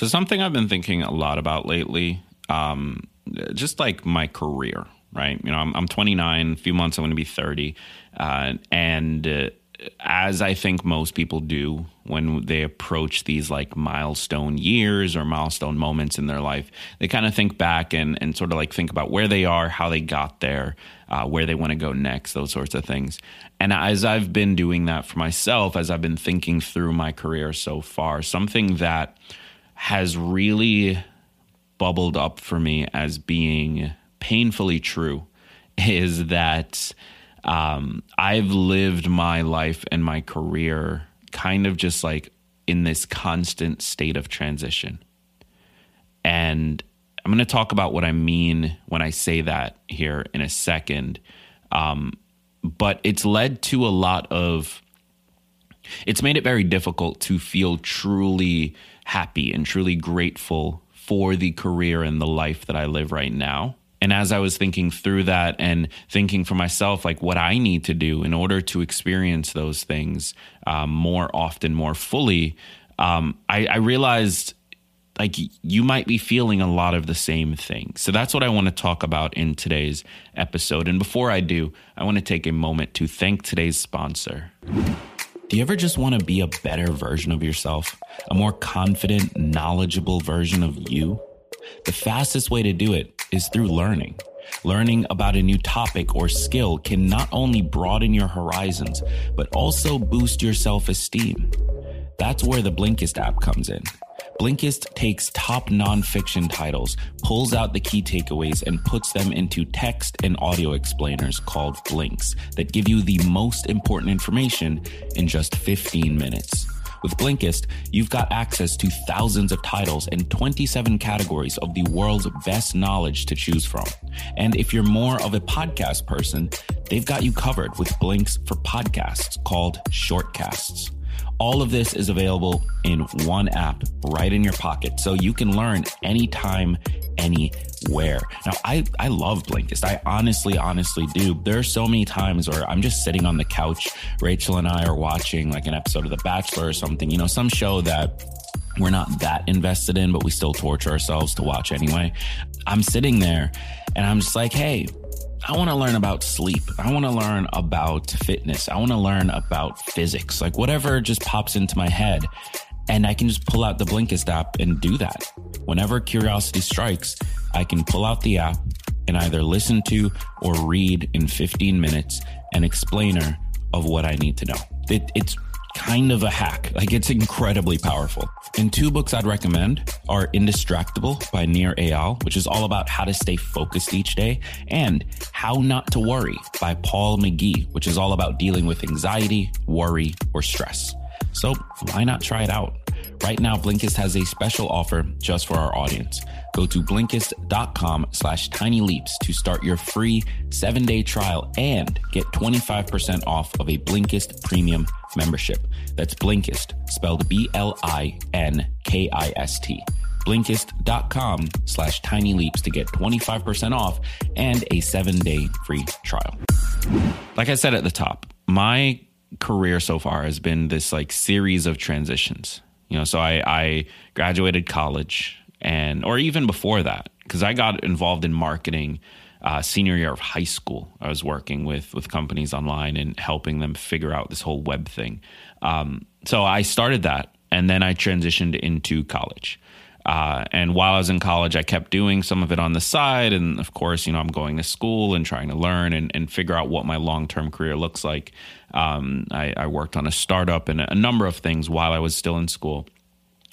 So, something I've been thinking a lot about lately, um, just like my career, right? You know, I'm, I'm 29, a few months I'm going to be 30. Uh, and uh, as I think most people do when they approach these like milestone years or milestone moments in their life, they kind of think back and, and sort of like think about where they are, how they got there, uh, where they want to go next, those sorts of things. And as I've been doing that for myself, as I've been thinking through my career so far, something that has really bubbled up for me as being painfully true is that um, I've lived my life and my career kind of just like in this constant state of transition. And I'm going to talk about what I mean when I say that here in a second. Um, but it's led to a lot of, it's made it very difficult to feel truly happy and truly grateful for the career and the life that I live right now. And as I was thinking through that and thinking for myself, like what I need to do in order to experience those things um, more often, more fully, um, I, I realized like you might be feeling a lot of the same thing. So that's what I want to talk about in today's episode. And before I do, I want to take a moment to thank today's sponsor. Do you ever just want to be a better version of yourself? A more confident, knowledgeable version of you? The fastest way to do it is through learning. Learning about a new topic or skill can not only broaden your horizons, but also boost your self esteem. That's where the Blinkist app comes in. Blinkist takes top nonfiction titles, pulls out the key takeaways, and puts them into text and audio explainers called Blinks that give you the most important information in just 15 minutes. With Blinkist, you've got access to thousands of titles and 27 categories of the world's best knowledge to choose from. And if you're more of a podcast person, they've got you covered with Blinks for podcasts called Shortcasts. All of this is available in one app right in your pocket. So you can learn anytime, anywhere. Now, I, I love Blinkist. I honestly, honestly do. There are so many times where I'm just sitting on the couch. Rachel and I are watching like an episode of The Bachelor or something, you know, some show that we're not that invested in, but we still torture ourselves to watch anyway. I'm sitting there and I'm just like, hey, I want to learn about sleep. I want to learn about fitness. I want to learn about physics, like whatever just pops into my head. And I can just pull out the Blinkist app and do that. Whenever curiosity strikes, I can pull out the app and either listen to or read in 15 minutes an explainer of what I need to know. It, it's kind of a hack. Like it's incredibly powerful. And two books I'd recommend are Indistractable by Nir Eyal, which is all about how to stay focused each day, and How Not to Worry by Paul McGee, which is all about dealing with anxiety, worry, or stress. So why not try it out? Right now, Blinkist has a special offer just for our audience. Go to Blinkist.com slash tiny leaps to start your free seven day trial and get 25% off of a Blinkist premium membership. That's Blinkist, spelled B L I N K I S T. Blinkist.com slash tiny leaps to get 25% off and a seven day free trial. Like I said at the top, my career so far has been this like series of transitions. You know, so I, I graduated college and or even before that, because I got involved in marketing uh, senior year of high school. I was working with with companies online and helping them figure out this whole web thing. Um, so I started that, and then I transitioned into college. Uh, and while I was in college, I kept doing some of it on the side. And of course, you know, I'm going to school and trying to learn and, and figure out what my long term career looks like. Um, I, I, worked on a startup and a number of things while I was still in school.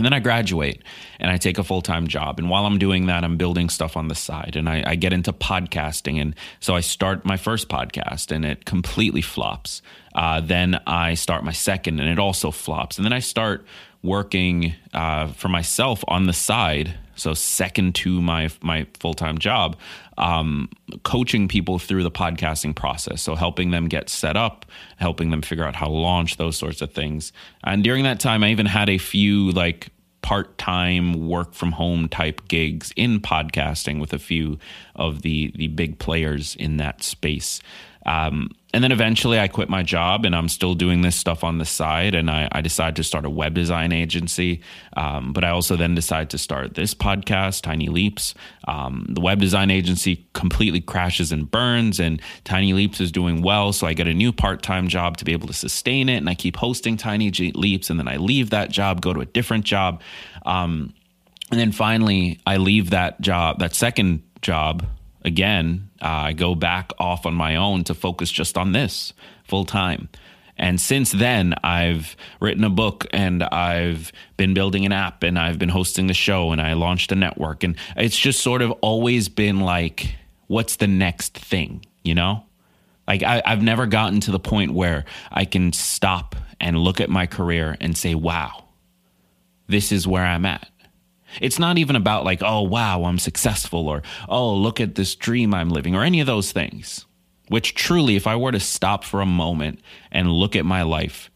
And then I graduate and I take a full time job. And while I'm doing that, I'm building stuff on the side and I, I, get into podcasting. And so I start my first podcast and it completely flops. Uh, then I start my second and it also flops. And then I start working uh, for myself on the side. So second to my my full time job, um, coaching people through the podcasting process. So helping them get set up, helping them figure out how to launch those sorts of things. And during that time, I even had a few like part time work from home type gigs in podcasting with a few of the the big players in that space. Um, and then eventually I quit my job and I'm still doing this stuff on the side. And I, I decided to start a web design agency. Um, but I also then decided to start this podcast, Tiny Leaps. Um, the web design agency completely crashes and burns, and Tiny Leaps is doing well. So I get a new part time job to be able to sustain it. And I keep hosting Tiny Leaps. And then I leave that job, go to a different job. Um, and then finally, I leave that job, that second job again, uh, I go back off on my own to focus just on this full time. And since then, I've written a book and I've been building an app and I've been hosting the show and I launched a network. And it's just sort of always been like, what's the next thing, you know? Like, I, I've never gotten to the point where I can stop and look at my career and say, wow, this is where I'm at. It's not even about like, oh, wow, I'm successful or, oh, look at this dream I'm living or any of those things. Which truly, if I were to stop for a moment and look at my life,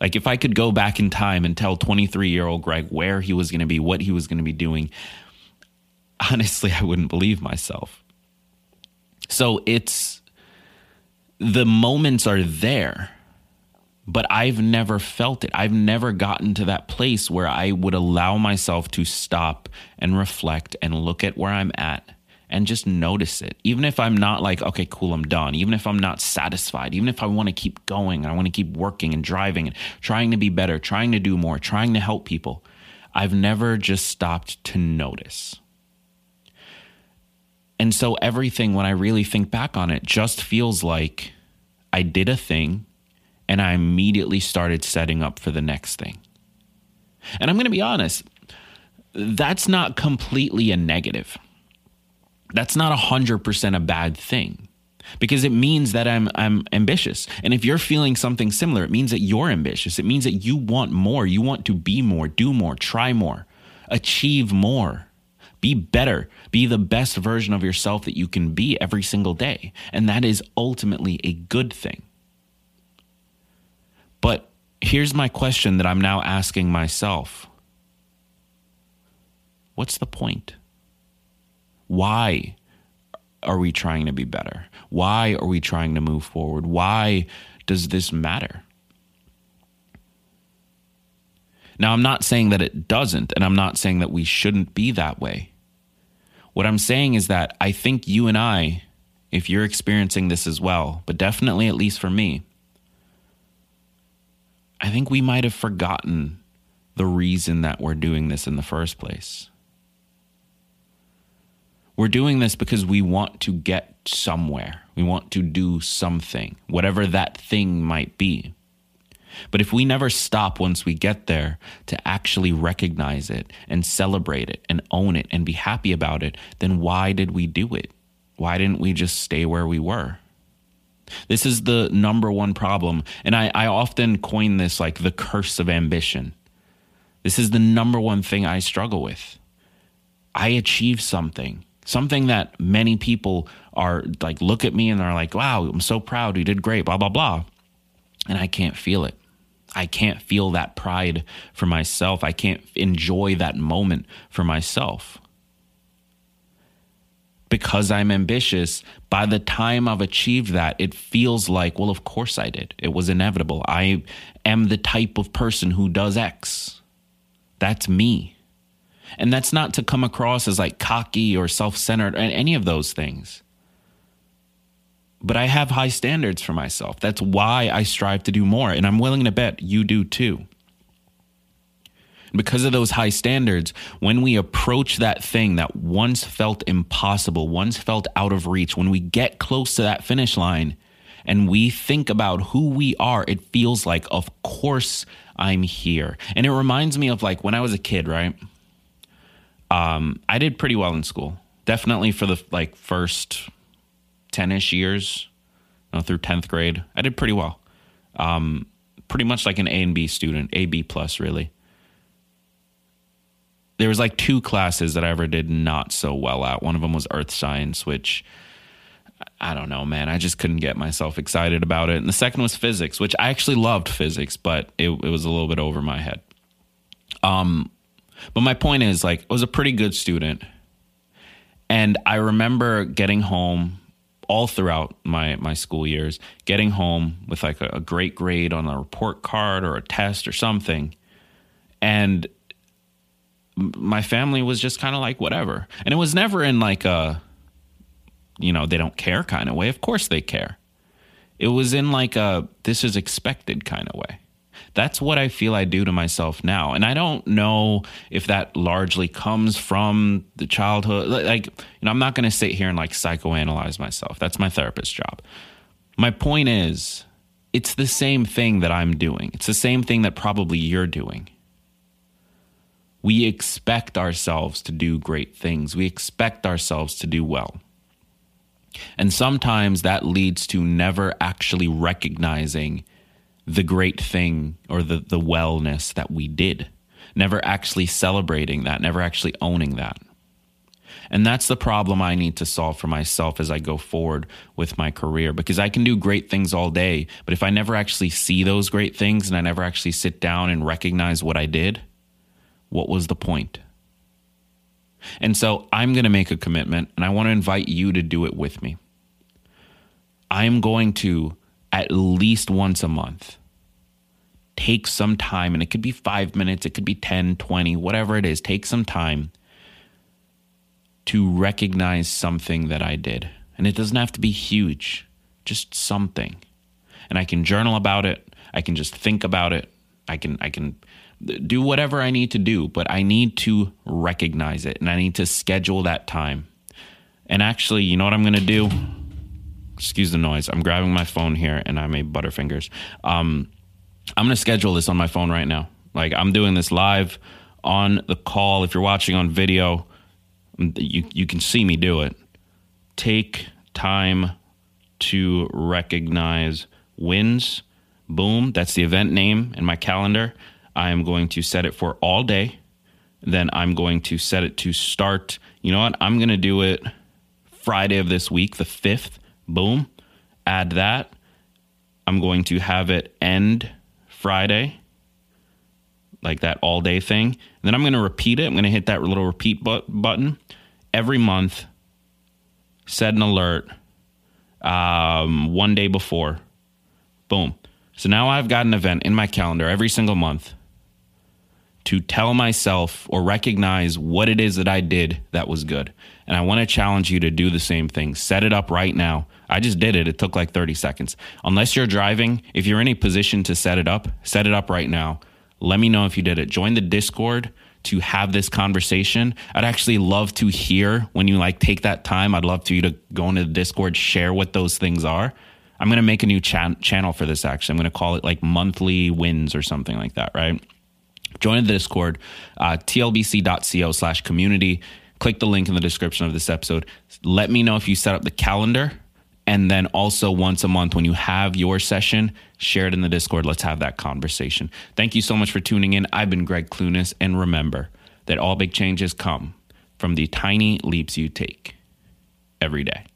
like if I could go back in time and tell 23 year old Gregg where he was going to be, what he was going to be doing, honestly, I wouldn't believe myself. So it's the moments are there but I've never felt it. I've never gotten to that place where I would allow myself to stop and reflect and look at where I'm at and just notice it. Even if I'm not like, okay, cool, I'm done. Even if I'm not satisfied, even if I want to keep going, and I want to keep working and driving and trying to be better, trying to do more, trying to help people, I've never just stopped to notice. And so everything, when I really think back on it, just feels like I did a thing and I immediately started setting up for the next thing. And I'm going to be honest, that's not completely a negative. That's not 100% a bad thing because it means that I'm I'm ambitious. And if you're feeling something similar, it means that you're ambitious. It means that you want more. You want to be more, do more, try more, achieve more. Be better. Be the best version of yourself that you can be every single day. And that is ultimately a good thing. Here's my question that I'm now asking myself What's the point? Why are we trying to be better? Why are we trying to move forward? Why does this matter? Now, I'm not saying that it doesn't, and I'm not saying that we shouldn't be that way. What I'm saying is that I think you and I, if you're experiencing this as well, but definitely at least for me, I think we might have forgotten the reason that we're doing this in the first place. We're doing this because we want to get somewhere. We want to do something, whatever that thing might be. But if we never stop once we get there to actually recognize it and celebrate it and own it and be happy about it, then why did we do it? Why didn't we just stay where we were? This is the number one problem. And I, I often coin this like the curse of ambition. This is the number one thing I struggle with. I achieve something, something that many people are like, look at me and they're like, wow, I'm so proud. You did great, blah, blah, blah. And I can't feel it. I can't feel that pride for myself. I can't enjoy that moment for myself because I'm ambitious, by the time I've achieved that, it feels like, well, of course I did. It was inevitable. I am the type of person who does X. That's me. And that's not to come across as like cocky or self centered, or any of those things. But I have high standards for myself. That's why I strive to do more. And I'm willing to bet you do too. Because of those high standards, when we approach that thing that once felt impossible, once felt out of reach, when we get close to that finish line and we think about who we are, it feels like, of course, I'm here. And it reminds me of like when I was a kid, right? Um, I did pretty well in school. Definitely for the like first 10 ish years, you know, through 10th grade, I did pretty well. Um, pretty much like an A and B student, A, B plus, really. There was like two classes that I ever did not so well at. One of them was earth science, which I don't know, man. I just couldn't get myself excited about it. And the second was physics, which I actually loved physics, but it, it was a little bit over my head. Um, but my point is, like, I was a pretty good student. And I remember getting home all throughout my my school years, getting home with like a, a great grade on a report card or a test or something, and my family was just kind of like whatever, and it was never in like a you know they don't care kind of way. Of course they care. It was in like a this is expected kind of way. That's what I feel I do to myself now. And I don't know if that largely comes from the childhood. Like, you know, I'm not going to sit here and like psychoanalyze myself. That's my therapist's job. My point is, it's the same thing that I'm doing. It's the same thing that probably you're doing. We expect ourselves to do great things. We expect ourselves to do well. And sometimes that leads to never actually recognizing the great thing or the, the wellness that we did, never actually celebrating that, never actually owning that. And that's the problem I need to solve for myself as I go forward with my career because I can do great things all day, but if I never actually see those great things and I never actually sit down and recognize what I did, what was the point? And so I'm going to make a commitment and I want to invite you to do it with me. I'm going to at least once a month take some time, and it could be five minutes, it could be 10, 20, whatever it is, take some time to recognize something that I did. And it doesn't have to be huge, just something. And I can journal about it, I can just think about it, I can, I can do whatever I need to do, but I need to recognize it and I need to schedule that time. And actually, you know what I'm going to do? Excuse the noise. I'm grabbing my phone here and I made butterfingers. Um, I'm going to schedule this on my phone right now. Like I'm doing this live on the call. If you're watching on video, you you can see me do it. Take time to recognize wins. Boom, that's the event name in my calendar. I am going to set it for all day. Then I'm going to set it to start. You know what? I'm going to do it Friday of this week, the 5th. Boom. Add that. I'm going to have it end Friday, like that all day thing. And then I'm going to repeat it. I'm going to hit that little repeat but- button every month, set an alert um, one day before. Boom. So now I've got an event in my calendar every single month to tell myself or recognize what it is that I did that was good. And I want to challenge you to do the same thing. Set it up right now. I just did it. It took like 30 seconds. Unless you're driving, if you're in a position to set it up, set it up right now. Let me know if you did it. Join the Discord to have this conversation. I'd actually love to hear when you like take that time. I'd love for you to go into the Discord, share what those things are. I'm going to make a new cha- channel for this actually. I'm going to call it like monthly wins or something like that, right? Join the Discord, uh, tlbc.co slash community. Click the link in the description of this episode. Let me know if you set up the calendar and then also once a month, when you have your session, share it in the Discord. Let's have that conversation. Thank you so much for tuning in. I've been Gregg Clunis. And remember that all big changes come from the tiny leaps you take every day.